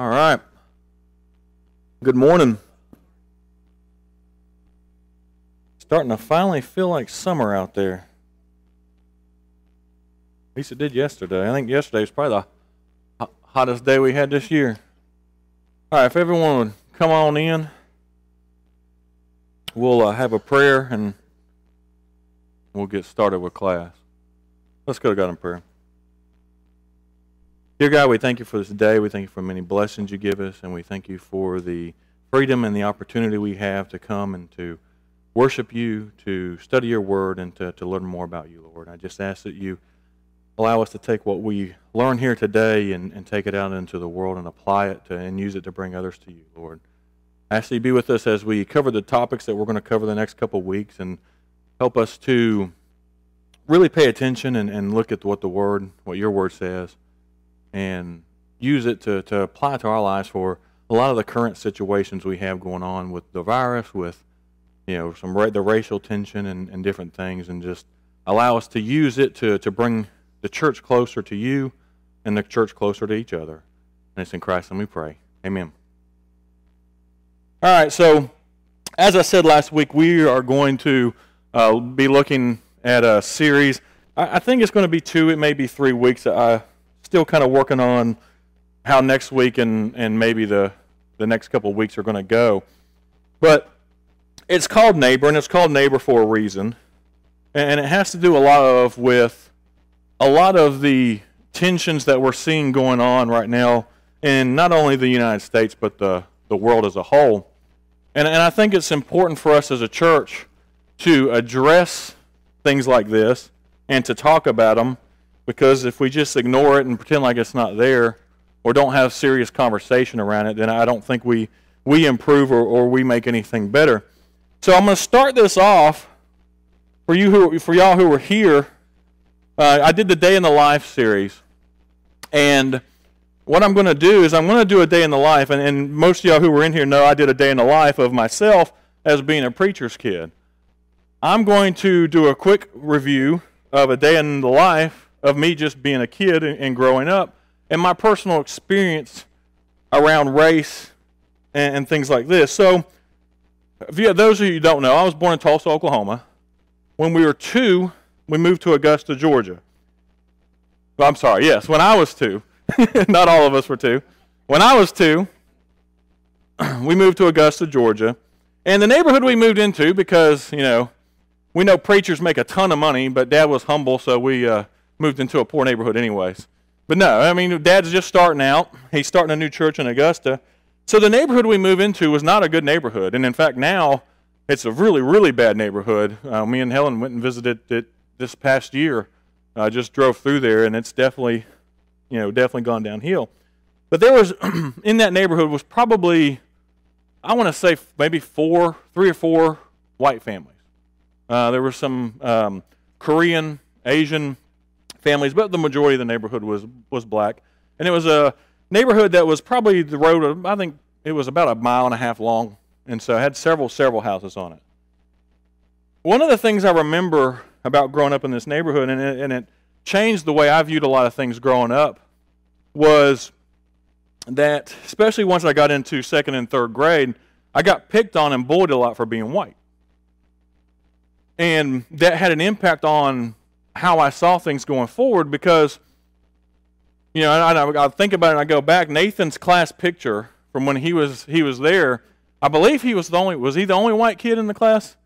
All right. Good morning. Starting to finally feel like summer out there. At least it did yesterday. I think yesterday was probably the hottest day we had this year. All right, if everyone would come on in, we'll uh, have a prayer and we'll get started with class. Let's go to God in prayer. Dear God, we thank you for this day. We thank you for many blessings you give us, and we thank you for the freedom and the opportunity we have to come and to worship you, to study your word, and to, to learn more about you, Lord. I just ask that you allow us to take what we learn here today and, and take it out into the world and apply it to, and use it to bring others to you, Lord. I ask that you be with us as we cover the topics that we're going to cover the next couple of weeks and help us to really pay attention and, and look at what the word, what your word says and use it to, to apply to our lives for a lot of the current situations we have going on with the virus, with you know some ra- the racial tension and, and different things, and just allow us to use it to, to bring the church closer to you and the church closer to each other. And it's in Christ and we pray. Amen. All right, so as I said last week, we are going to uh, be looking at a series. I, I, think it's going to be two, it may be three weeks. I still kind of working on how next week and, and maybe the, the next couple of weeks are going to go. But it's called Neighbor, and it's called Neighbor for a reason. And it has to do a lot of with a lot of the tensions that we're seeing going on right now in not only the United States, but the, the world as a whole. And, and I think it's important for us as a church to address things like this and to talk about them because if we just ignore it and pretend like it's not there or don't have serious conversation around it, then I don't think we, we improve or, or we make anything better. So I'm going to start this off for you who for y'all who were here. Uh, I did the Day in the Life series, and what I'm going to do is I'm going to do a day in the life, and, and most of y'all who were in here know I did a day in the life of myself as being a preacher's kid. I'm going to do a quick review of a day in the life of me just being a kid and, and growing up, and my personal experience around race and, and things like this. So, if you, those of you who don't know, I was born in Tulsa, Oklahoma. When we were two, we moved to Augusta, Georgia. I'm sorry, yes, when I was two. Not all of us were two. When I was two, we moved to Augusta, Georgia. And the neighborhood we moved into, because, you know, we know preachers make a ton of money, but dad was humble, so we uh, moved into a poor neighborhood anyways. But no, I mean, dad's just starting out. He's starting a new church in Augusta. So the neighborhood we move into was not a good neighborhood. And in fact, now it's a really, really bad neighborhood. Uh, me and Helen went and visited it this past year. I uh, just drove through there, and it's definitely, you know, definitely gone downhill. But there was, in that neighborhood, was probably, I want to say maybe four, three or four white families. Uh, there were some um, Korean, Asian, families, but the majority of the neighborhood was was black, and it was a neighborhood that was probably the road. I think it was about a mile and a half long, and so it had several several houses on it. One of the things I remember about growing up in this neighborhood, and it, and it changed the way I viewed a lot of things growing up, was that especially once I got into second and third grade, I got picked on and bullied a lot for being white. And that had an impact on how I saw things going forward because, you know, I, I, think about it and I go back. Nathan's class picture from when he was he was there. I believe he was the only was he the only white kid in the class?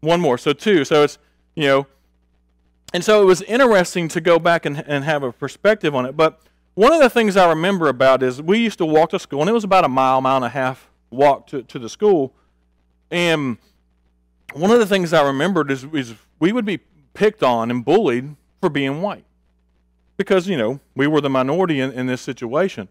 One more, so two. So it's you know, and so it was interesting to go back and, and have a perspective on it. But one of the things I remember about is we used to walk to school, and it was about a mile, mile and a half walk to, to the school. And one of the things I remembered is, is we would be picked on and bullied for being white because, you know, we were the minority in, in this situation.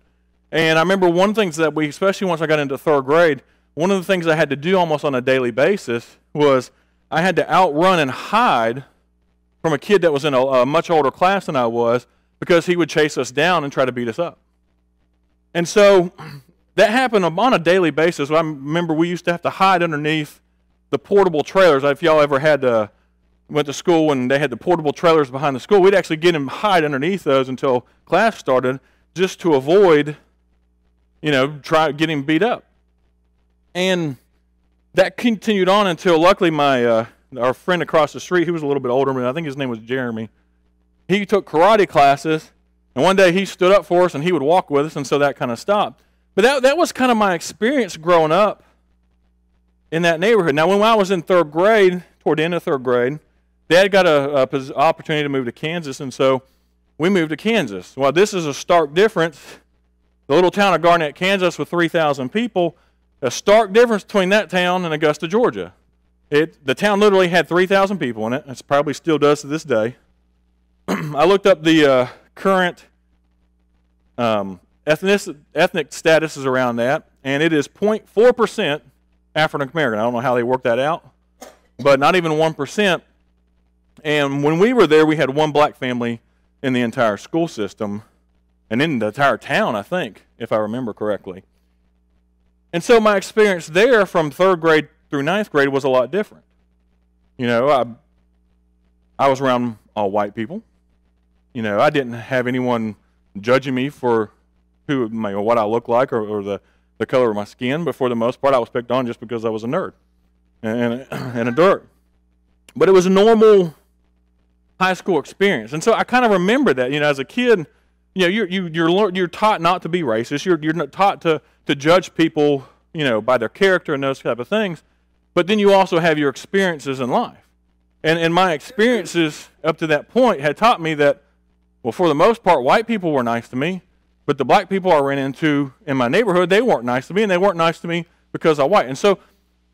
And I remember one of the things that we, especially once I got into third grade, one of the things I had to do almost on a daily basis was I had to outrun and hide from a kid that was in a, a much older class than I was because he would chase us down and try to beat us up. And so that happened on a daily basis. I remember we used to have to hide underneath the portable trailers. If y'all ever had to went to school and they had the portable trailers behind the school, we'd actually get him hide underneath those until class started just to avoid you know, try getting beat up. And that continued on until luckily my uh, our friend across the street, he was a little bit older, but I think his name was Jeremy. He took karate classes, and one day he stood up for us and he would walk with us, and so that kind of stopped. But that, that was kind of my experience growing up in that neighborhood. Now, when I was in third grade, toward the end of third grade, Dad got a, opportunity to move to Kansas, and so we moved to Kansas. Well, this is a stark difference. The little town of Garnett, Kansas, with 3,000 people, a stark difference between that town and Augusta, Georgia. It, the town literally had 3,000 people in it. It probably still does to this day. I looked up the uh, current um, ethnic, ethnic statuses around that, and it is 0.4% African American. I don't know how they worked that out, but not even 1%. And when we were there, we had one black family in the entire school system and in the entire town, I think, if I remember correctly. And so my experience there from third grade through ninth grade was a lot different. You know, I, I was around all white people. You know, I didn't have anyone judging me for who, what I look like or, or the, the color of my skin, but for the most part, I was picked on just because I was a nerd and, and a dirt. But it was a normal high school experience. And so I kind of remember that, you know, as a kid, you know, you're, you, you're, you're taught not to be racist. You're, you're taught to, to judge people, you know, by their character and those type of things. But then you also have your experiences in life. And, and my experiences up to that point had taught me that, well, for the most part, white people were nice to me, but the black people I ran into in my neighborhood, they weren't nice to me, and they weren't nice to me because I'm white. And so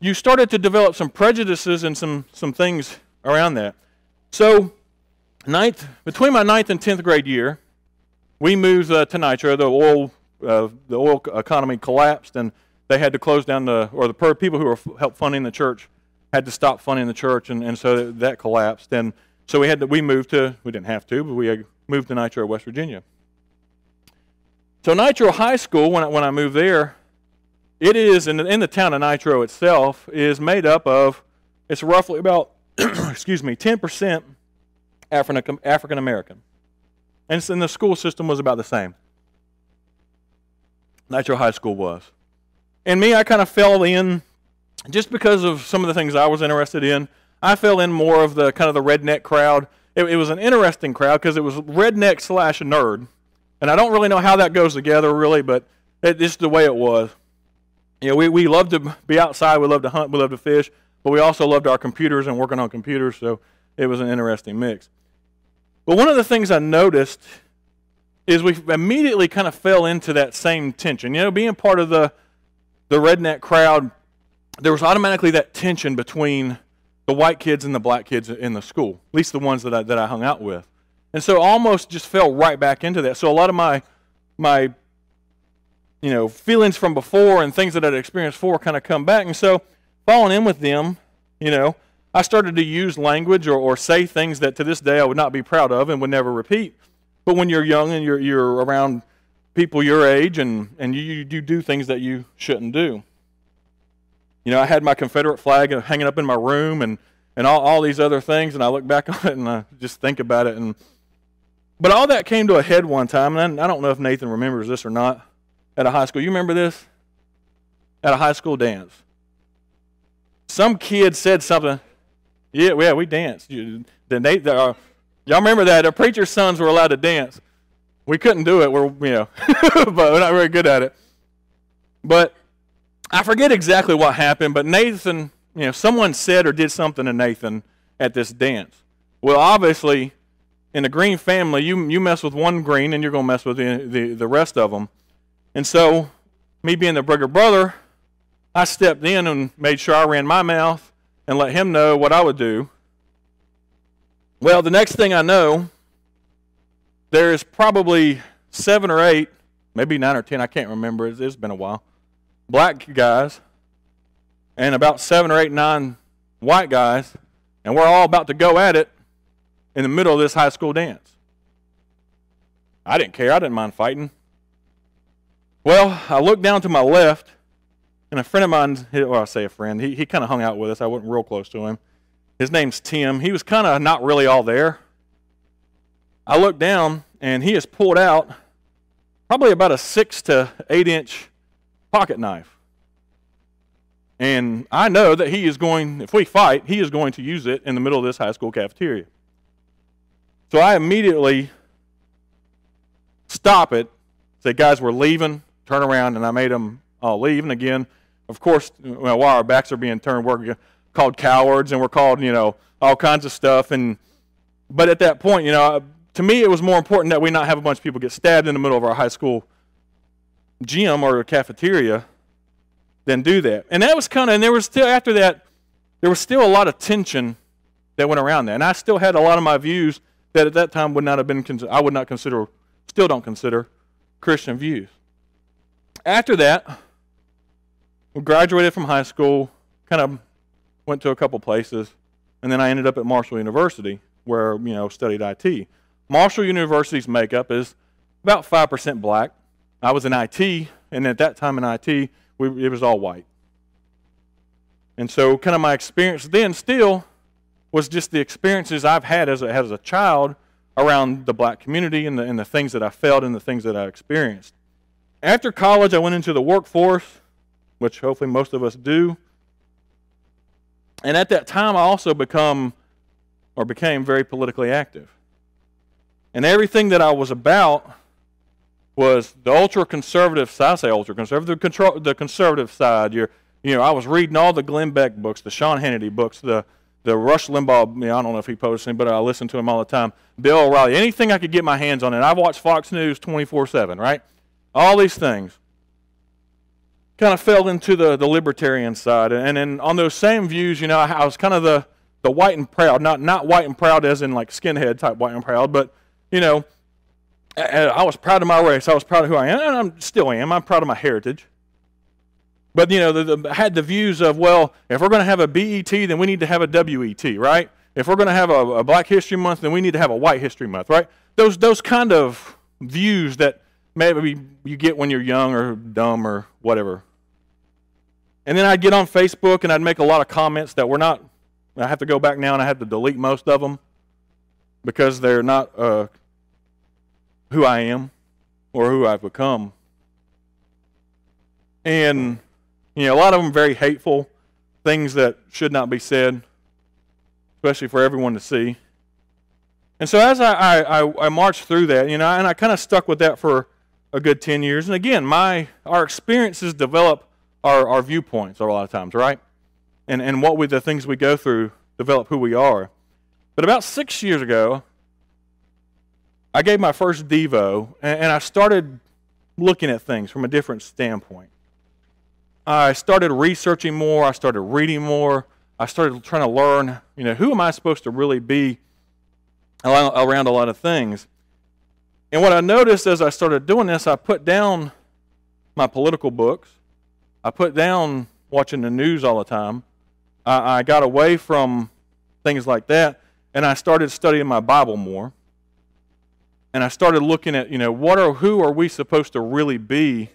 you started to develop some prejudices and some, some things around that. So ninth, between my ninth and tenth grade year, we moved uh, to Nitro. The oil, uh, the oil economy collapsed, and they had to close down the, or the people who were help funding the church had to stop funding the church, and, and so that collapsed. And so we had to, we moved to, we didn't have to, but we moved to Nitro, West Virginia. So Nitro High School, when I, when I moved there, it is in the, in the town of Nitro itself is made up of, it's roughly about, excuse me, 10% African American, and, and the school system was about the same. Nitro High School was. And me, I kind of fell in just because of some of the things I was interested in. I fell in more of the kind of the redneck crowd. It, it was an interesting crowd because it was redneck slash nerd. And I don't really know how that goes together, really, but it's the way it was. You know, we, we love to be outside, we love to hunt, we love to fish, but we also loved our computers and working on computers, so it was an interesting mix. But one of the things I noticed is we immediately kind of fell into that same tension. You know, being part of the the redneck crowd, there was automatically that tension between the white kids and the black kids in the school, at least the ones that I, that I hung out with. And so almost just fell right back into that. So a lot of my my you know feelings from before and things that I'd experienced before kind of come back. And so falling in with them, you know, I started to use language or, or say things that to this day I would not be proud of and would never repeat. But when you're young and you're, you're around people your age and, and you, you do things that you shouldn't do. You know, I had my Confederate flag hanging up in my room and, and all, all these other things, and I look back on it and I just think about it. And But all that came to a head one time, and I don't know if Nathan remembers this or not, at a high school. You remember this? At a high school dance. Some kid said something. Yeah, yeah, we danced. The, the, uh, y'all remember that? The preacher's sons were allowed to dance. We couldn't do it. We're, you know, but we're not very good at it. But I forget exactly what happened, but Nathan, you know, someone said or did something to Nathan at this dance. Well, obviously, in the Green family, you, you mess with one Green and you're going to mess with the, the, the rest of them. And so, me being the bigger brother, I stepped in and made sure I ran my mouth and let him know what I would do. Well, the next thing I know, there is probably seven or eight, maybe nine or ten, I can't remember, it's, it's been a while, black guys, and about seven or eight, nine white guys, and we're all about to go at it in the middle of this high school dance. I didn't care, I didn't mind fighting. Well, I looked down to my left and a friend of mine, well, I say a friend, he, he kind of hung out with us. I wasn't real close to him. His name's Tim. He was kind of not really all there. I looked down, and he has pulled out probably about a six to eight inch pocket knife. And I know that he is going, if we fight, he is going to use it in the middle of this high school cafeteria. So I immediately stop it, say, guys, we're leaving, turn around, and I made them all uh, leave. And again, of course, well, while our backs are being turned, we're called cowards and we're called, you know, all kinds of stuff. And but at that point, you know, uh, to me, it was more important that we not have a bunch of people get stabbed in the middle of our high school gym or cafeteria than do that. And that was kind of, and there was still, after that, there was still a lot of tension that went around that. And I still had a lot of my views that at that time would not have been, I would not consider, still don't consider Christian views. After that, graduated from high school, kind of went to a couple places, and then I ended up at Marshall University where, you know, studied IT. Marshall University's makeup is about 5% black. I was in IT, and at that time in IT, we, it was all white. And so, kind of my experience then still was just the experiences I've had as a, as a child around the black community and the, and the things that I felt and the things that I experienced. After college, I went into the workforce, which hopefully most of us do. And at that time, I also become or became very politically active. And everything that I was about was the ultra conservative side. I say ultra conservative, the, conservative side. You're, you know, I was reading all the Glenn Beck books, the Sean Hannity books, the the Rush Limbaugh. You know, I don't know if he posts anything, but I listen to him all the time. Bill O'Reilly, anything I could get my hands on, and I've watched Fox News 24/7. Right, all these things. Kind of fell into the, the libertarian side, and then on those same views, you know, I was kind of the the white and proud, not not white and proud as in like skinhead type white and proud, but you know, I was proud of my race. I was proud of who I am, and I still am. I'm proud of my heritage. But you know, the, the, had the views of well, if we're going to have a BET, then we need to have a WET, right? If we're going to have a, a, Black History Month, then we need to have a White History Month, right? Those those kind of views that maybe you get when you're young or dumb or whatever. And then I'd get on Facebook and I'd make a lot of comments that were not. I have to go back now and I have to delete most of them because they're not uh, who I am or who I've become. And, you know, a lot of them very hateful, things that should not be said, especially for everyone to see. And so as I, I, I marched through that, you know, and I kind of stuck with that for a good 10 years. And again, my our experiences develop our, our viewpoints a lot of times, right? And, and what we, the things we go through develop who we are. But about six years ago, I gave my first Devo, and, I started looking at things from a different standpoint. I started researching more. I started reading more. I started trying to learn, you know, who am I supposed to really be around a lot of things. And what I noticed as I started doing this, I put down my political books. I put down watching the news all the time. I, I got away from things like that, and I started studying my Bible more and I started looking at, you know, what are who are we supposed to really be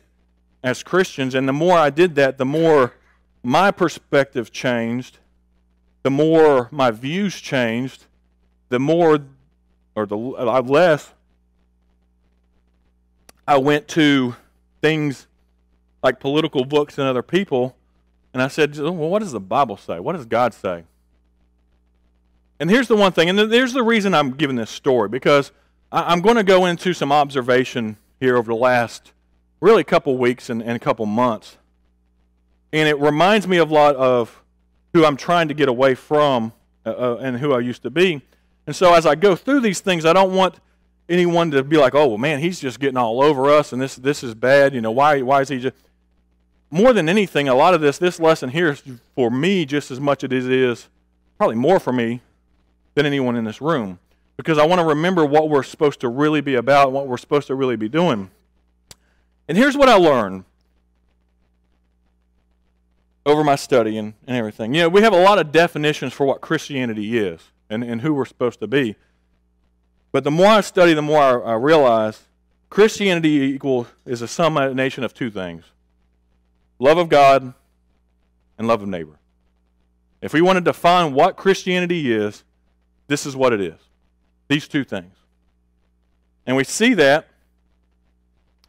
as Christians? And the more I did that, the more my perspective changed, the more my views changed, the more or the uh, less I went to things like political books and other people, and I said, well, what does the Bible say? What does God say? And here's the one thing, and there's the reason I'm giving this story, because I'm going to go into some observation here over the last really couple weeks and, and a couple months. And it reminds me of a lot of who I'm trying to get away from uh, uh, and who I used to be. And so as I go through these things, I don't want anyone to be like, oh, well, man, he's just getting all over us and this, this is bad. You know, why, why is he just. More than anything, a lot of this, this lesson here is for me just as much as it is, probably more for me than anyone in this room because I want to remember what we're supposed to really be about, what we're supposed to really be doing. And here's what I learned over my study and, and everything. You know, we have a lot of definitions for what Christianity is and, and who we're supposed to be. But the more I study, the more I, I realize Christianity equal is a summation of two things love of God and love of neighbor. If we want to define what Christianity is, this is what it is. These two things. And we see that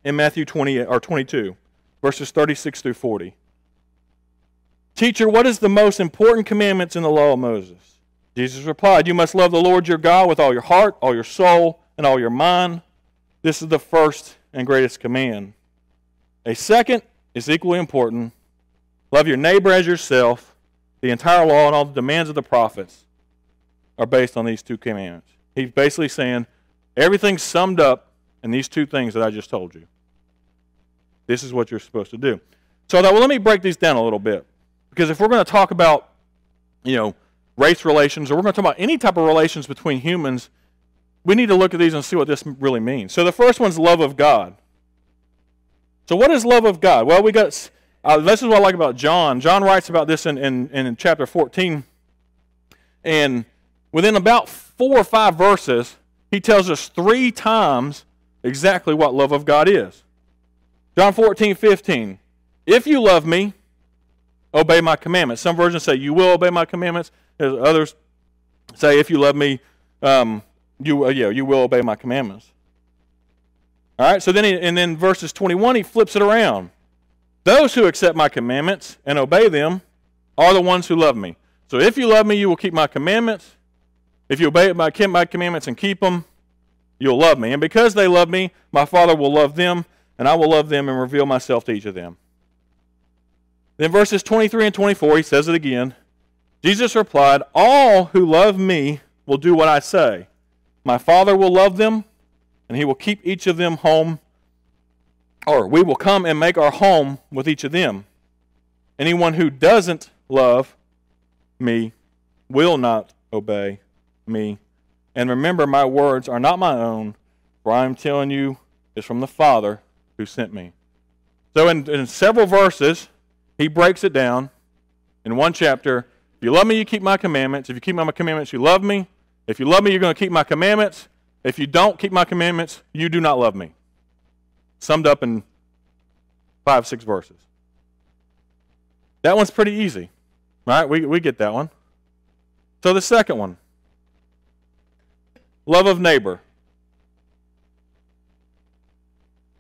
in Matthew 20 or 22. verses 36 through 40. Teacher, what is the most important commandments in the law of Moses? Jesus replied, You must love the Lord your God with all your heart, all your soul, and all your mind. This is the first and greatest command. A second is equally important love your neighbor as yourself. The entire law and all the demands of the prophets are based on these two commandments. He's basically saying everything's summed up in these two things that I just told you. This is what you're supposed to do. So, that well, let me break these down a little bit. Because if we're going to talk about, you know, race relations, or we're going to talk about any type of relations between humans, we need to look at these and see what this really means. So the first one's love of God. So what is love of God? Well, we got uh, this is what I like about John. John writes about this in, in, in chapter 14. And within about four or five verses, he tells us three times exactly what love of God is. John 14, 15. If you love me, obey my commandments. Some versions say, You will obey my commandments. Others say, If you love me, um, you, uh, yeah, you will obey my commandments. All right, so then, he, and then verses 21, he flips it around. Those who accept my commandments and obey them are the ones who love me. So if you love me, you will keep my commandments. If you obey my, my commandments and keep them, you'll love me. And because they love me, my Father will love them, and I will love them and reveal myself to each of them. Then verses 23 and 24, he says it again. Jesus replied, All who love me will do what I say. My Father will love them, and he will keep each of them home, or we will come and make our home with each of them. Anyone who doesn't love me will not obey me. And remember, my words are not my own, for I am telling you is from the Father who sent me. So, in, in several verses, he breaks it down in one chapter. If you love me, you keep my commandments. If you keep my commandments, you love me. If you love me, you're going to keep my commandments. If you don't keep my commandments, you do not love me. Summed up in five, six verses. That one's pretty easy, right? We, we get that one. So the second one love of neighbor.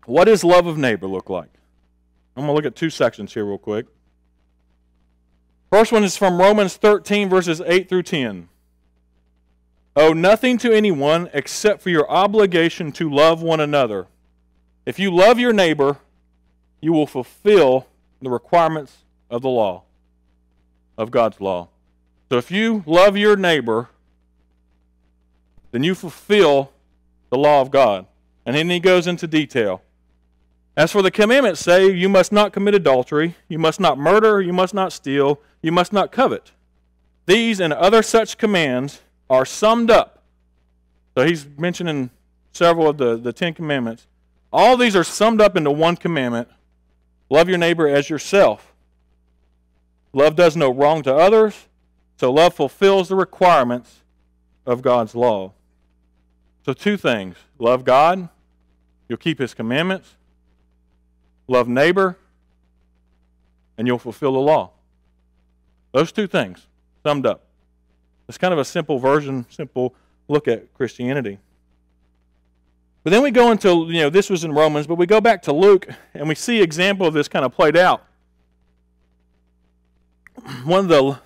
What does love of neighbor look like? I'm going to look at two sections here, real quick. First one is from Romans 13, verses 8 through 10. Owe nothing to anyone except for your obligation to love one another. If you love your neighbor, you will fulfill the requirements of the law, of God's law. So if you love your neighbor, then you fulfill the law of God. And then he goes into detail. As for the commandments say, you must not commit adultery, you must not murder, you must not steal, you must not covet. These and other such commands are summed up. So he's mentioning several of the, the Ten Commandments. All these are summed up into one commandment love your neighbor as yourself. Love does no wrong to others, so love fulfills the requirements of God's law. So, two things love God, you'll keep his commandments, love neighbor, and you'll fulfill the law. Those two things summed up. It's kind of a simple version, simple look at Christianity. But then we go into, you know, this was in Romans, but we go back to Luke and we see example of this kind of played out. One of the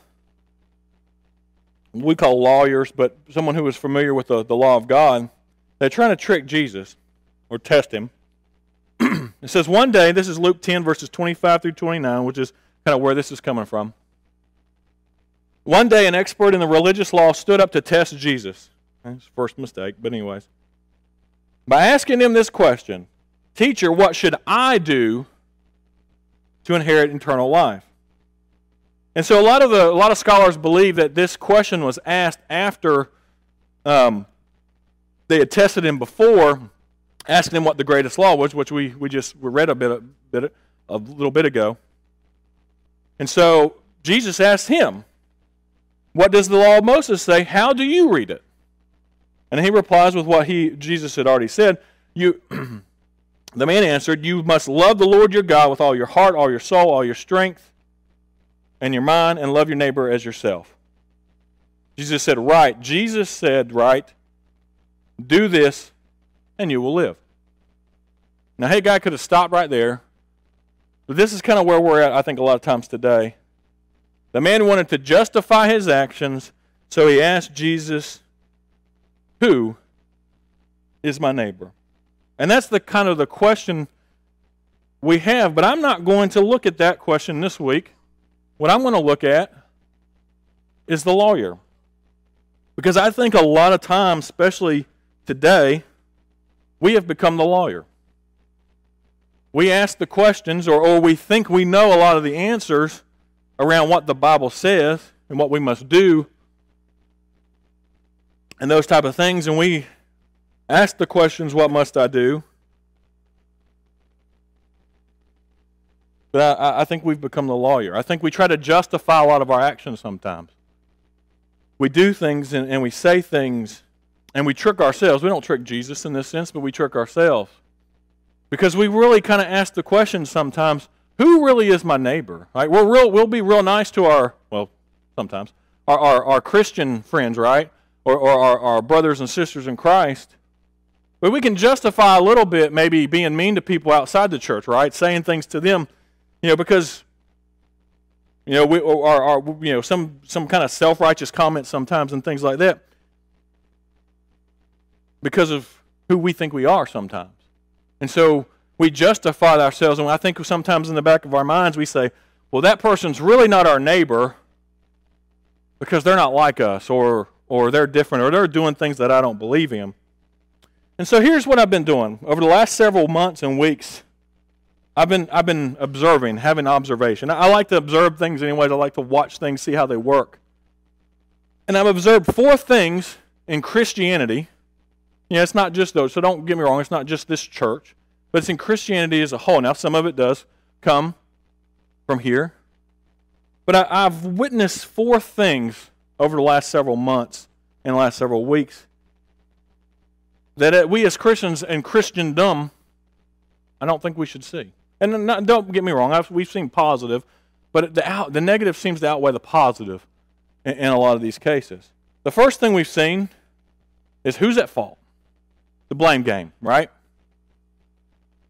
we call lawyers, but someone who was familiar with the, the law of God, they're trying to trick Jesus or test him. It says, One day, this is Luke 10, verses 25 through 29, which is kind of where this is coming from. One day, an expert in the religious law stood up to test Jesus. That's first mistake, but, anyways. By asking him this question Teacher, what should I do to inherit eternal life? And so, a lot of, the, a lot of scholars believe that this question was asked after um, they had tested him before asking him what the greatest law was, which we, we just we read a bit, a bit a little bit ago. And so Jesus asked him, What does the law of Moses say? How do you read it? And he replies with what he Jesus had already said. You the man answered, You must love the Lord your God with all your heart, all your soul, all your strength, and your mind, and love your neighbor as yourself. Jesus said, Right. Jesus said, Right. Do this and you will live. Now, Haggai could have stopped right there, But this is kind of where we're at, I think, a lot of times today. The man wanted to justify his actions, so he asked Jesus, Who is my neighbor? And that's the kind of the question we have, but I'm not going to look at that question this week. What I'm going to look at is the lawyer. Because I think a lot of times, especially today, we have become the lawyer. We ask the questions, or, or we think we know a lot of the answers around what the Bible says and what we must do and those type of things, and we ask the questions, What must I do? But I, I, think we've become the lawyer. I think we try to justify a lot of our actions sometimes. We do things and, and we say things and we trick ourselves. We don't trick Jesus in this sense, but we trick ourselves. Because we really kind of ask the question sometimes who really is my neighbor? Right? We're real, we'll be real nice to our, well, sometimes, our, our, our Christian friends, right? Or, or our, our brothers and sisters in Christ. But we can justify a little bit maybe being mean to people outside the church, right? Saying things to them, you know, because you know, we or, or you know some some kind of self-righteous comments sometimes and things like that because of who we think we are sometimes. And so we justify ourselves and I think sometimes in the back of our minds we say, well that person's really not our neighbor because they're not like us or or they're different or they're doing things that I don't believe in. And so here's what I've been doing over the last several months and weeks. I've been I've been observing, having observation. I like to observe things anyways. I like to watch things, see how they work. And I've observed four things in Christianity. Yeah, it's not just those. So don't get me wrong. It's not just this church, but it's in Christianity as a whole. Now, some of it does come from here, but I, I've witnessed four things over the last several months and the last several weeks that uh, we as Christians and Christendom, I don't think we should see. And not, don't get me wrong, I've, we've seen positive, but the, out, the negative seems to outweigh the positive in, in a lot of these cases. The first thing we've seen is who's at fault? The blame game, right?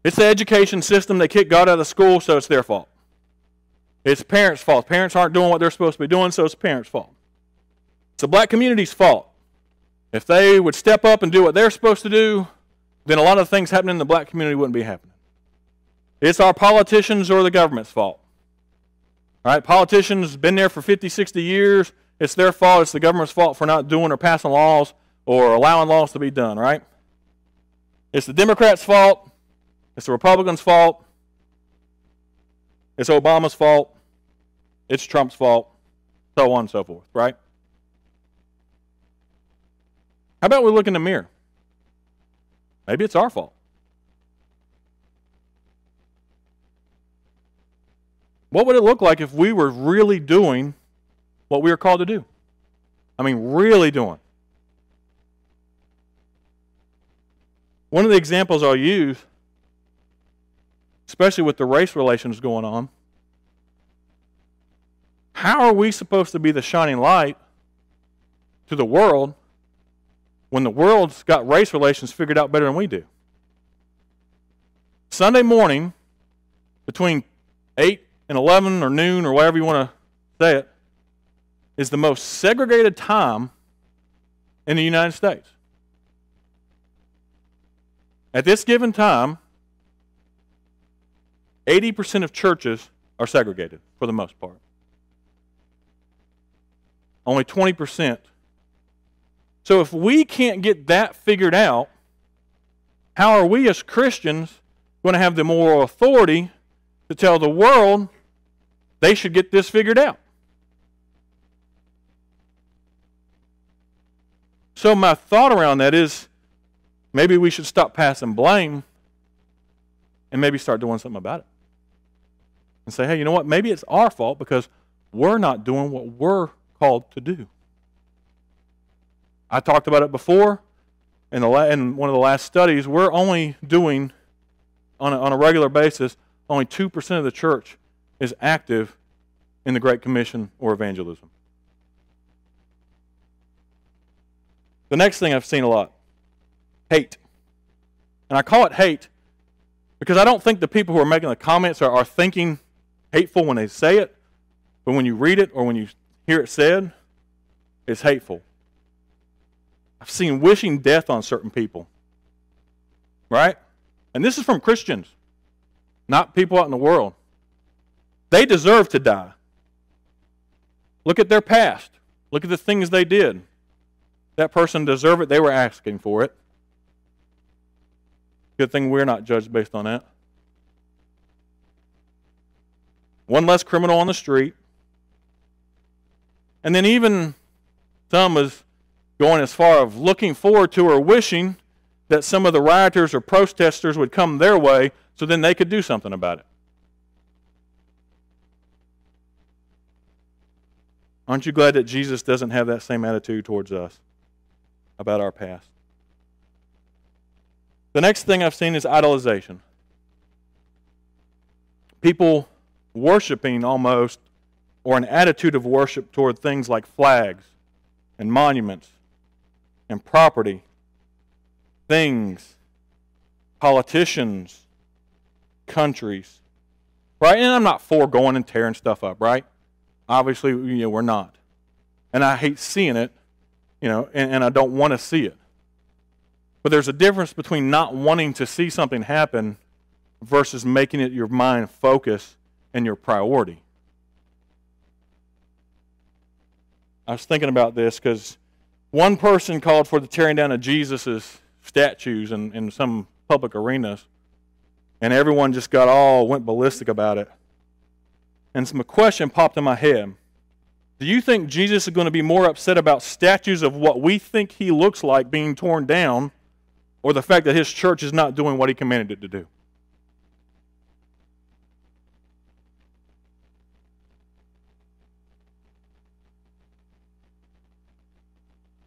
It's the education system. They kick God out of school, so it's their fault. It's parents' fault. Parents aren't doing what they're supposed to be doing, so it's parents' fault. It's the black community's fault. If they would step up and do what they're supposed to do, then a lot of things happening in the black community wouldn't be happening. It's our politicians or the government's fault. All right, politicians been there for 50, 60 years. It's their fault. It's the government's fault for not doing or passing laws or allowing laws to be done, right? It's the Democrats' fault. It's the Republicans' fault. It's Obama's fault. It's Trump's fault. So on and so forth, right? How about we look in the mirror? Maybe it's our fault. What would it look like if we were really doing what we are called to do? I mean, really doing. One of the examples I'll use, especially with the race relations going on, how are we supposed to be the shining light to the world when the world's got race relations figured out better than we do. Sunday morning, between 8 and 11 or noon or whatever you want to say it, is the most segregated time in the United States. At this given time, 80% of churches are segregated for the most part. Only 20% so if we can't get that figured out, how are we as Christians going to have the moral authority to tell the world they should get this figured out? So my thought around that is maybe we should stop passing blame and maybe start doing something about it. And say, hey, you know what? Maybe it's our fault because we're not doing what we're called to do. I talked about it before in, the la- in one of the last studies. We're only doing, on a, on a regular basis, only 2% of the church is active in the Great Commission or evangelism. The next thing I've seen a lot hate. And I call it hate Because I don't think the people who are making the comments are, are thinking hateful when they say it, but when you read it or when you hear it said, it's hateful. I've seen wishing death on certain people. Right? And this is from Christians, not people out in the world. They deserve to die. Look at their past. Look at the things they did. That person deserved it. They were asking for it. Good thing we're not judged based on that. One less criminal on the street. And then even some was going as far as looking forward to or wishing that some of the rioters or protesters would come their way so then they could do something about it. Aren't you glad that Jesus doesn't have that same attitude towards us about our past? The next thing I've seen is idolization. People worshiping almost, or an attitude of worship toward things like flags and monuments and property, things, politicians, countries. Right? And I'm not for going and tearing stuff up, right? Obviously, you know, we're not. And I hate seeing it, you know, and, and I don't want to see it. But there's a difference between not wanting to see something happen versus making it your mind focus and your priority. I was thinking about this because one person called for the tearing down of Jesus' statues in, in some public arenas, and everyone just got all went ballistic about it. And some question popped in my head. Do you think Jesus is going to be more upset about statues of what we think he looks like being torn down or the fact that his church is not doing what he commanded it to do.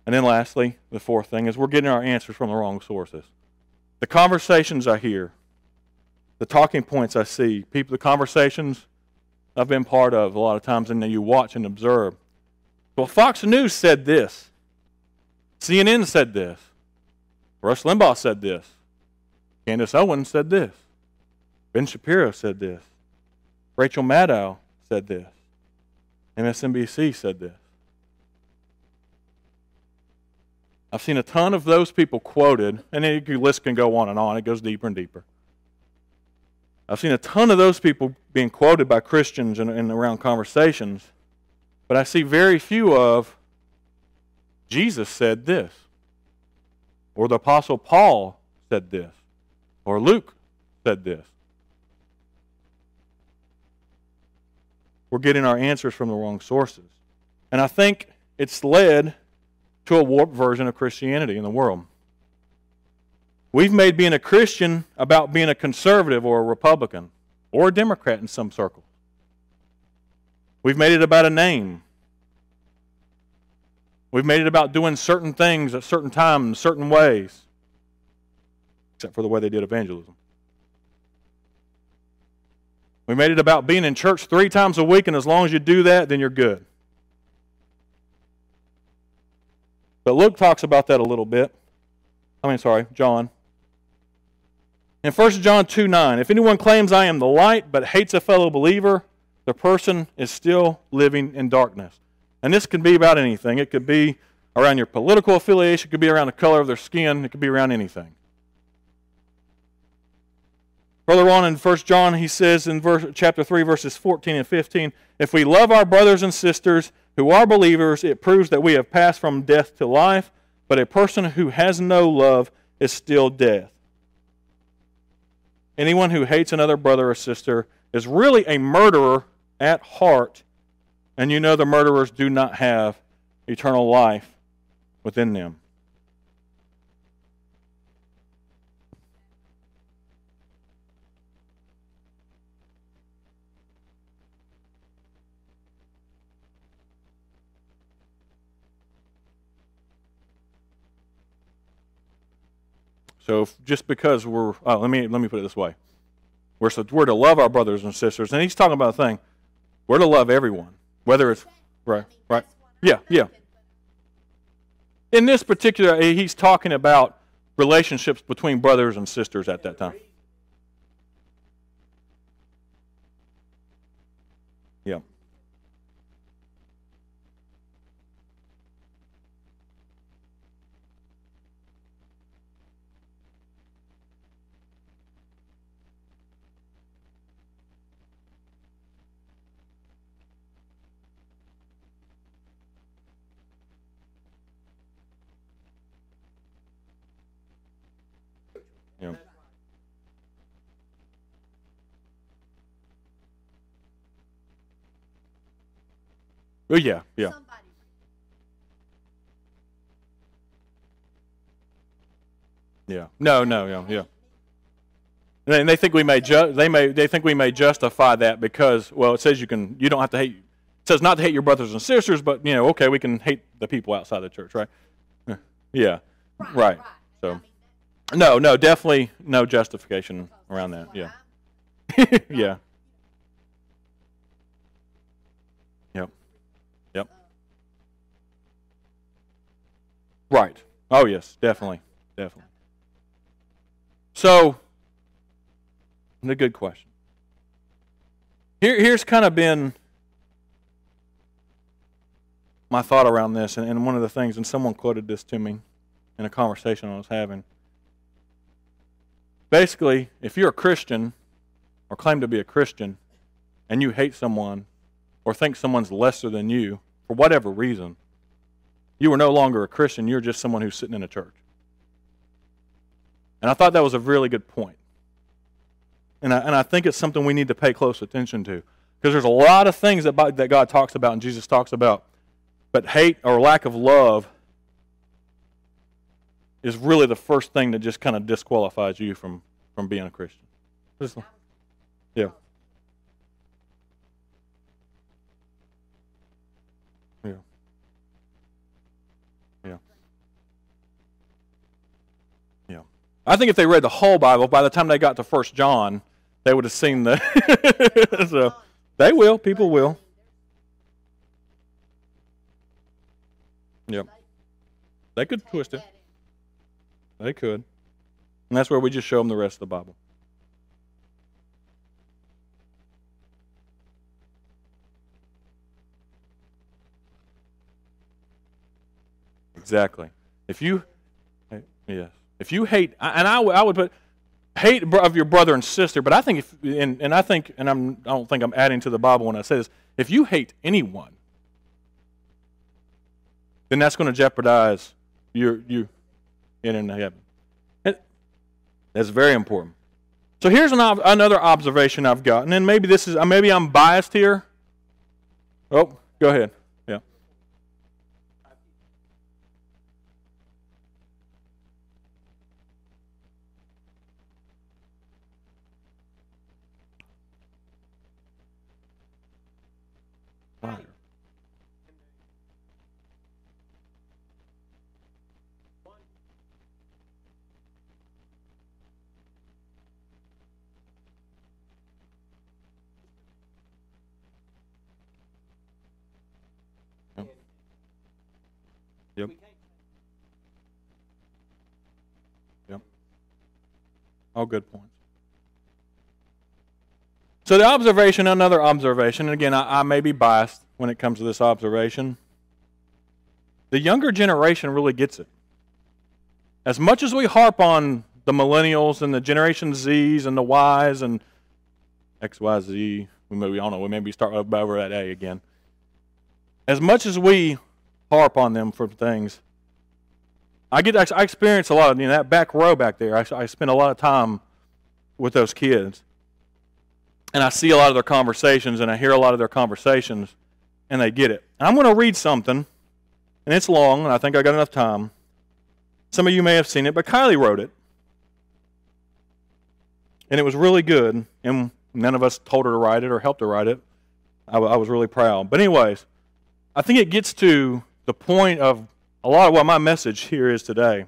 And then lastly, the fourth thing is we're getting our answers from the wrong sources. The conversations I hear, the talking points I see, people the conversations I've been part of a lot of times and then you watch and observe. Well, Fox News said this. CNN said this. Rush Limbaugh said this. Candace Owens said this. Ben Shapiro said this. Rachel Maddow said this. MSNBC said this. I've seen a ton of those people quoted, and the list can go on and on. It goes deeper and deeper. I've seen a ton of those people being quoted by Christians in, in around conversations, but I see very few of Jesus said this. Or the Apostle Paul said this. Or Luke said this. We're getting our answers from the wrong sources. And I think it's led to a warped version of Christianity in the world. We've made being a Christian about being a conservative or a Republican or a Democrat in some circles. We've made it about a name We've made it about doing certain things at certain times, certain ways, except for the way they did evangelism. We made it about being in church three times a week, and as long as you do that, then you're good. But Luke talks about that a little bit. I mean, sorry, John. In 1 John 2 9, if anyone claims I am the light but hates a fellow believer, the person is still living in darkness. And this can be about anything. It could be around your political affiliation, it could be around the color of their skin, it could be around anything. Further on in 1 John, he says in verse, chapter 3, verses 14 and 15 If we love our brothers and sisters who are believers, it proves that we have passed from death to life, but a person who has no love is still death. Anyone who hates another brother or sister is really a murderer at heart and you know the murderers do not have eternal life within them. So if, just because we're, uh, let me let me put it this way, we're we're to love our brothers and sisters, and he's talking about a thing. We're to love everyone. Whether it's right, right, yeah, yeah. In this particular, eh, he's talking about relationships between brothers and sisters at that time. Oh yeah, yeah. Somebody. Yeah. No, no, yeah, yeah. And they think we may ju- they may they think we may justify that because well it says you can you don't have to hate it says not to hate your brothers and sisters but you know okay we can hate the people outside the church right? Yeah. Right so I mean, no no definitely no justification around that. Yeah. Yeah yep yep right. Oh yes. Definitely. Definitely. So a good question. Here here's kind of been my thought around this and, and one of the things and someone quoted this to me in a conversation i was having. Basically if you're a christian or claim to be a Christian and you hate someone or think someone's lesser than you for whatever reason, you are no longer a Christian. You're just someone who's sitting in a church. And I thought that was a really good point. And I, and I think it's something we need to pay close attention to. Because there's a lot of things that, that God talks about and Jesus talks about. But hate or lack of love is really the first thing that just kind of disqualifies you from, from being a Christian. Yeah. I think if they read the whole Bible, by the time they got to First John, they would have seen the. so they will. People will. Yep. They could twist it. They could. And that's where we just show them the rest of the Bible. Exactly. If you, yes, if you hate, and I, would- I would put hate of your brother and sister, but I think if, and, and I think, and I'm, I don't think I'm adding to the Bible when I say this. If you hate anyone, then that's going to jeopardize your you in heaven. It- That's very important. So here's an another observation I've got, and maybe this is maybe I'm biased here. Oh, go ahead. All good points. So the observation, another observation, and again, I, I may be biased when it comes to this observation. The younger generation really gets it. As much as we harp on the millennials and the Generation Zs and the Ys and XYZ, we maybe I don't know, we maybe start over at A again. As much as we harp on them for things, I get I experience a lot of you know that back row back there. I, I spend a lot of time with those kids, and I see a lot of their conversations, and I hear a lot of their conversations, and they get it. And I'm going to read something, and it's long, and I think I got enough time. Some of you may have seen it, but Kylie wrote it, and it was really good. And none of us told her to write it or helped her write it. I was really proud. But anyways, I think it gets to the point of a lot of what my message here is today.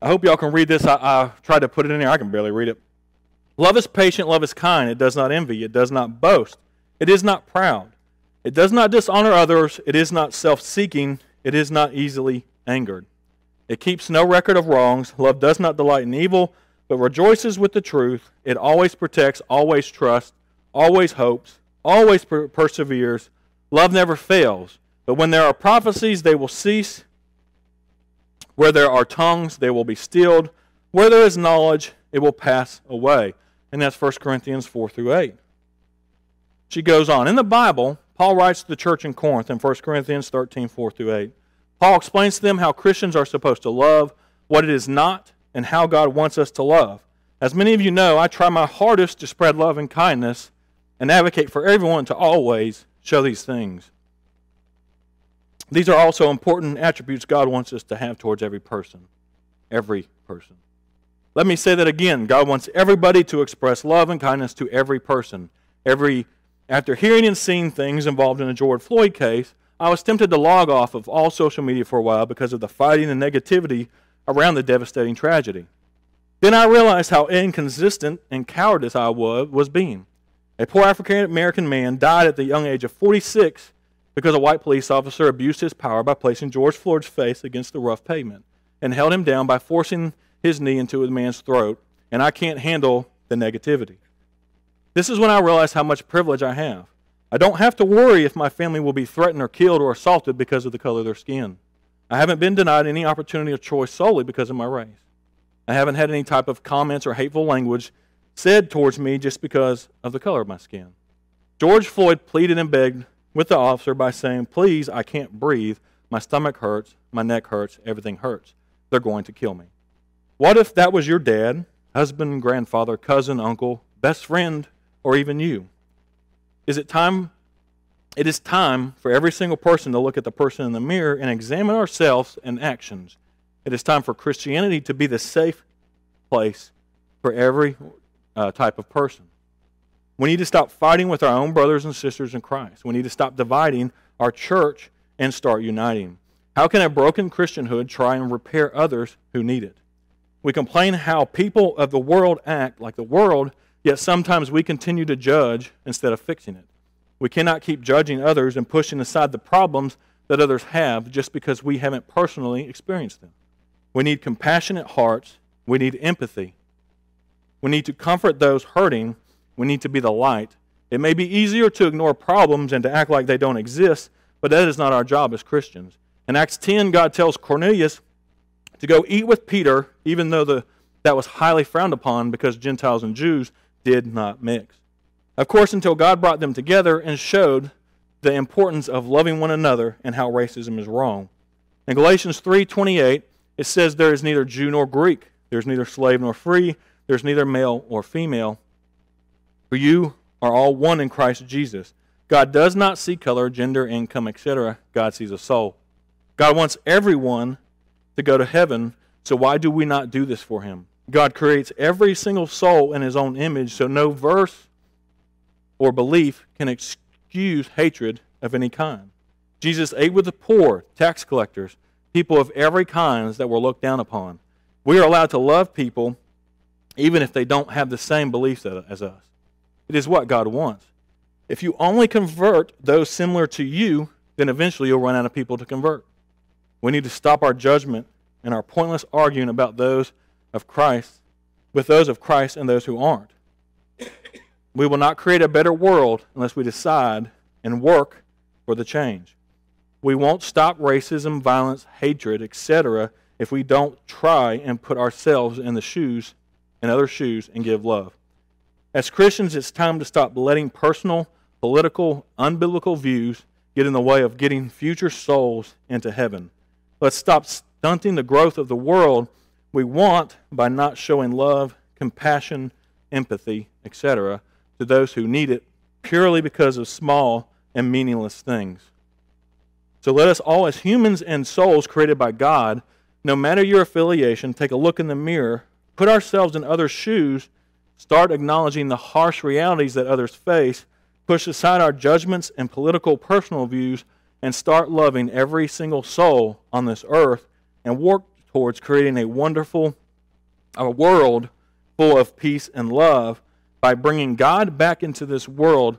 I hope y'all can read this. I, I tried to put it in here. I can barely read it. Love is patient, love is kind. It does not envy, it does not boast, it is not proud, it does not dishonor others, it is not self seeking, it is not easily angered. It keeps no record of wrongs. Love does not delight in evil, but rejoices with the truth. It always protects, always trusts, always hopes, always per- perseveres. Love never fails. But when there are prophecies, they will cease. Where there are tongues, they will be stilled. Where there is knowledge, it will pass away. And that's 1 Corinthians 4 through 8. She goes on. In the Bible, Paul writes to the church in Corinth in 1 Corinthians 13 4 through 8. Paul explains to them how Christians are supposed to love, what it is not, and how God wants us to love. As many of you know, I try my hardest to spread love and kindness and advocate for everyone to always show these things. These are also important attributes God wants us to have towards every person. Every person. Let me say that again. God wants everybody to express love and kindness to every person. Every after hearing and seeing things involved in the George Floyd case, I was tempted to log off of all social media for a while because of the fighting and negativity around the devastating tragedy. Then I realized how inconsistent and cowardice I was, was being. A poor African American man died at the young age of 46 because a white police officer abused his power by placing George Floyd's face against the rough pavement and held him down by forcing his knee into the man's throat, and I can't handle the negativity. This is when I realized how much privilege I have. I don't have to worry if my family will be threatened or killed or assaulted because of the color of their skin. I haven't been denied any opportunity of choice solely because of my race. I haven't had any type of comments or hateful language said towards me just because of the color of my skin. George Floyd pleaded and begged with the officer by saying, Please, I can't breathe. My stomach hurts. My neck hurts. Everything hurts. They're going to kill me. What if that was your dad, husband, grandfather, cousin, uncle, best friend, or even you? Is it time? It is time for every single person to look at the person in the mirror and examine ourselves and actions. It is time for Christianity to be the safe place for every uh, type of person. We need to stop fighting with our own brothers and sisters in Christ. We need to stop dividing our church and start uniting. How can a broken Christianhood try and repair others who need it? We complain how people of the world act like the world, yet sometimes we continue to judge instead of fixing it. We cannot keep judging others and pushing aside the problems that others have just because we haven't personally experienced them. We need compassionate hearts. We need empathy. We need to comfort those hurting. We need to be the light. It may be easier to ignore problems and to act like they don't exist, but that is not our job as Christians. In Acts 10, God tells Cornelius to go eat with Peter, even though the, that was highly frowned upon because Gentiles and Jews did not mix. Of course, until God brought them together and showed the importance of loving one another and how racism is wrong. In Galatians 3:28, it says there is neither Jew nor Greek, there's neither slave nor free, there's neither male or female. For you are all one in Christ Jesus. God does not see color, gender, income, etc. God sees a soul. God wants everyone to go to heaven, so why do we not do this for him? God creates every single soul in his own image, so no verse or belief can excuse hatred of any kind. Jesus ate with the poor, tax collectors, people of every kind that were looked down upon. We are allowed to love people even if they don't have the same beliefs as us. It is what God wants. If you only convert those similar to you, then eventually you'll run out of people to convert. We need to stop our judgment and our pointless arguing about those of Christ with those of Christ and those who aren't. We will not create a better world unless we decide and work for the change. We won't stop racism, violence, hatred, etc., if we don't try and put ourselves in the shoes and other shoes and give love. As Christians, it's time to stop letting personal, political, unbiblical views get in the way of getting future souls into heaven. Let's stop stunting the growth of the world we want by not showing love, compassion, empathy, etc., to those who need it purely because of small and meaningless things. So let us all, as humans and souls created by God, no matter your affiliation, take a look in the mirror put ourselves in others' shoes, start acknowledging the harsh realities that others face, push aside our judgments and political personal views, and start loving every single soul on this earth and work towards creating a wonderful a world full of peace and love. By bringing God back into this world,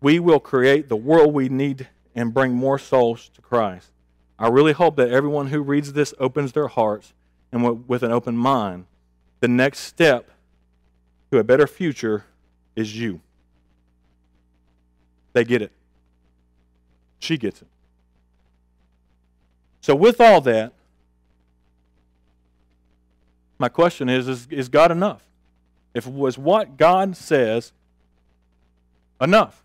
we will create the world we need and bring more souls to Christ. I really hope that everyone who reads this opens their hearts and with an open mind the next step to a better future is you. They get it. She gets it. So, with all that, my question is, is is God enough? If it was what God says enough?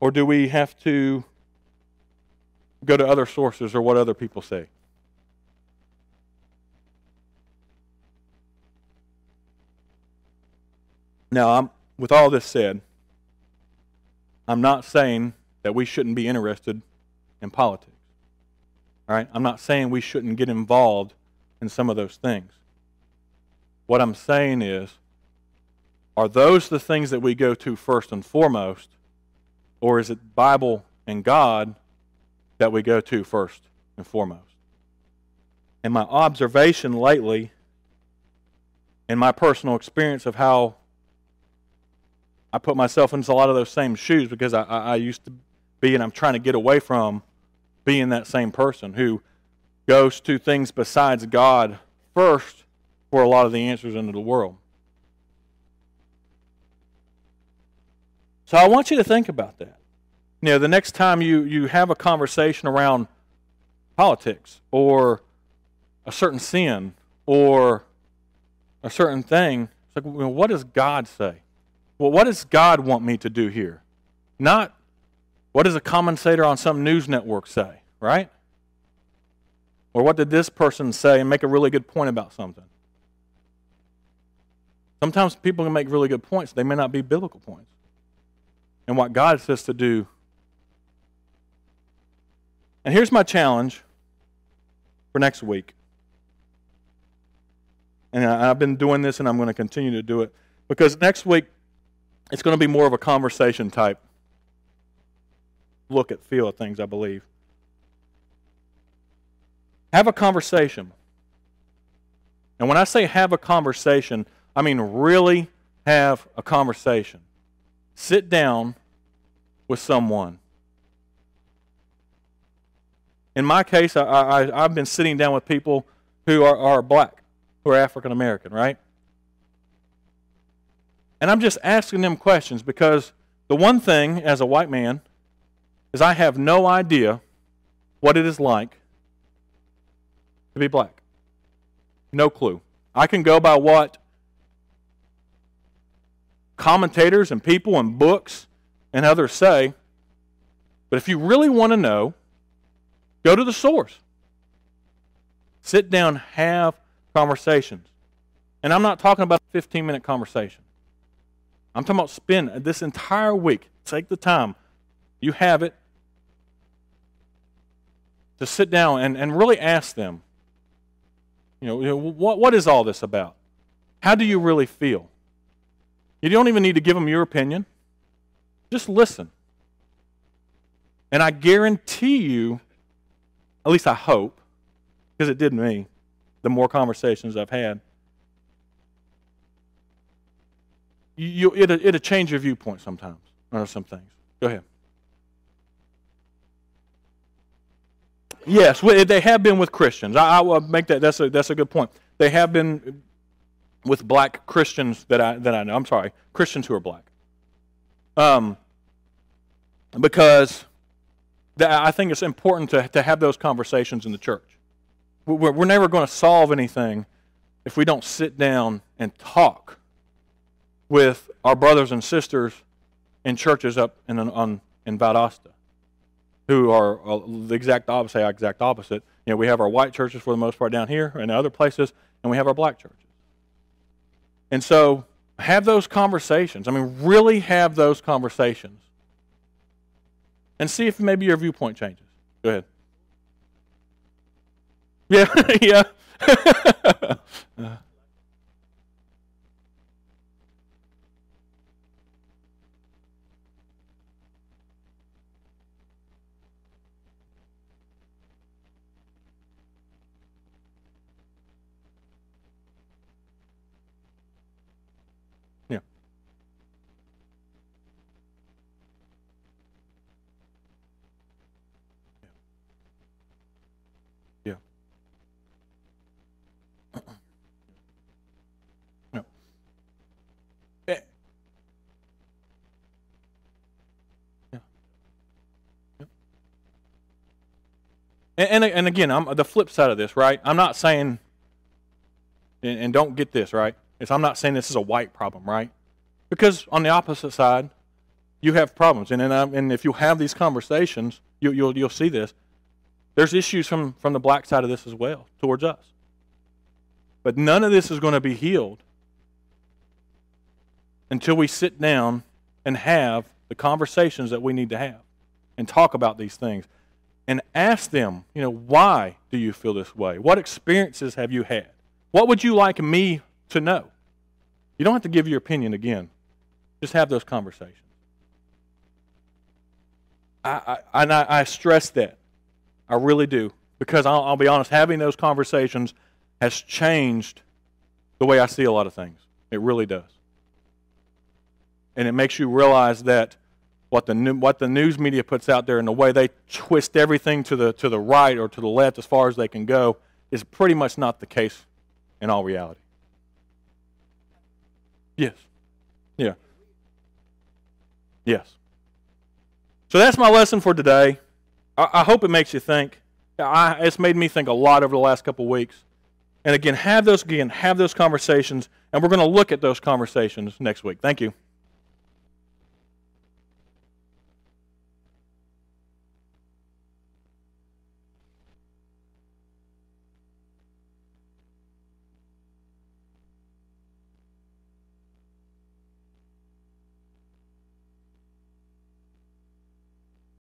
Or do we have to go to other sources or what other people say? Now, I'm, with all this said, I'm not saying that we shouldn't be interested in politics. All right? I'm not saying we shouldn't get involved in some of those things. What I'm saying is, are those the things that we go to first and foremost, or is it Bible and God that we go to first and foremost? And my observation lately, and my personal experience of how I put myself into a lot of those same shoes because I, I, I used to be, and I'm trying to get away from being that same person who goes to things besides God first for a lot of the answers into the world. So I want you to think about that. You know, the next time you, you have a conversation around politics or a certain sin or a certain thing, it's like, well, what does God say? Well, what does God want me to do here? Not what does a commentator on some news network say, right? Or what did this person say and make a really good point about something? Sometimes people can make really good points, they may not be biblical points and what God says to do. And here's my challenge for next week. And I've been doing this and I'm going to continue to do it because next week it's going to be more of a conversation type look at, feel at things, I believe. Have a conversation. And when I say have a conversation, I mean really have a conversation sit down with someone. In my case, I, I, I've been sitting down with people who are, are black, who are African American, right? And I'm just asking them questions because the one thing as a white man is I have no idea what it is like to be black. No clue. I can go by what commentators and people and books and others say. But if you really want to know, go to the source. Sit down, have conversations. And I'm not talking about a 15 minute conversation. I'm talking about spend this entire week. Take the time. You have it to sit down and, and really ask them, you know, you know what, what is all this about? How do you really feel? You don't even need to give them your opinion. Just listen. And I guarantee you, at least I hope, because it did me, the more conversations I've had, you, it'll, it'll change your viewpoint sometimes on some things. Go ahead. Yes, they have been with Christians. I, I will make that. That's a that's a good point. They have been with black Christians that I that I know. I'm sorry, Christians who are black. Um, because I think it's important to, to have those conversations in the church. We're, we're never going to solve anything if we don't sit down and talk with our brothers and sisters in churches up in, on, in Valdosta who are uh, the exact opposite, exact opposite. You know, we have our white churches for the most part down here and other places, and we have our black churches. And so have those conversations. I mean, really have those conversations. And see if maybe your viewpoint changes. Go ahead. Yeah, yeah. uh, And, and, and again, I'm the flip side of this, right? I'm not saying, and, and don't get this, right? I'm not saying this is a white problem, right? Because on the opposite side, you have problems, and and, and if you have these conversations, you, you'll you'll see this. There's issues from from the black side of this as well towards us. But none of this is going to be healed until we sit down and have the conversations that we need to have and talk about these things and ask them, you know, why do you feel this way? What experiences have you had? What would you like me to know? You don't have to give your opinion again. Just have those conversations. I, I, and I, I stress that. I really do. Because I'll, I'll be honest, having those conversations has changed the way I see a lot of things. It really does. And it makes you realize that what the, new, what the news media puts out there and the way they twist everything to the, to the right or to the left as far as they can go is pretty much not the case in all reality. Yes. Yeah. Yes. So that's my lesson for today. I, I hope it makes you think. I, it's made me think a lot over the last couple weeks. And again, have those again, have those conversations, and we're going to look at those conversations next week. Thank you.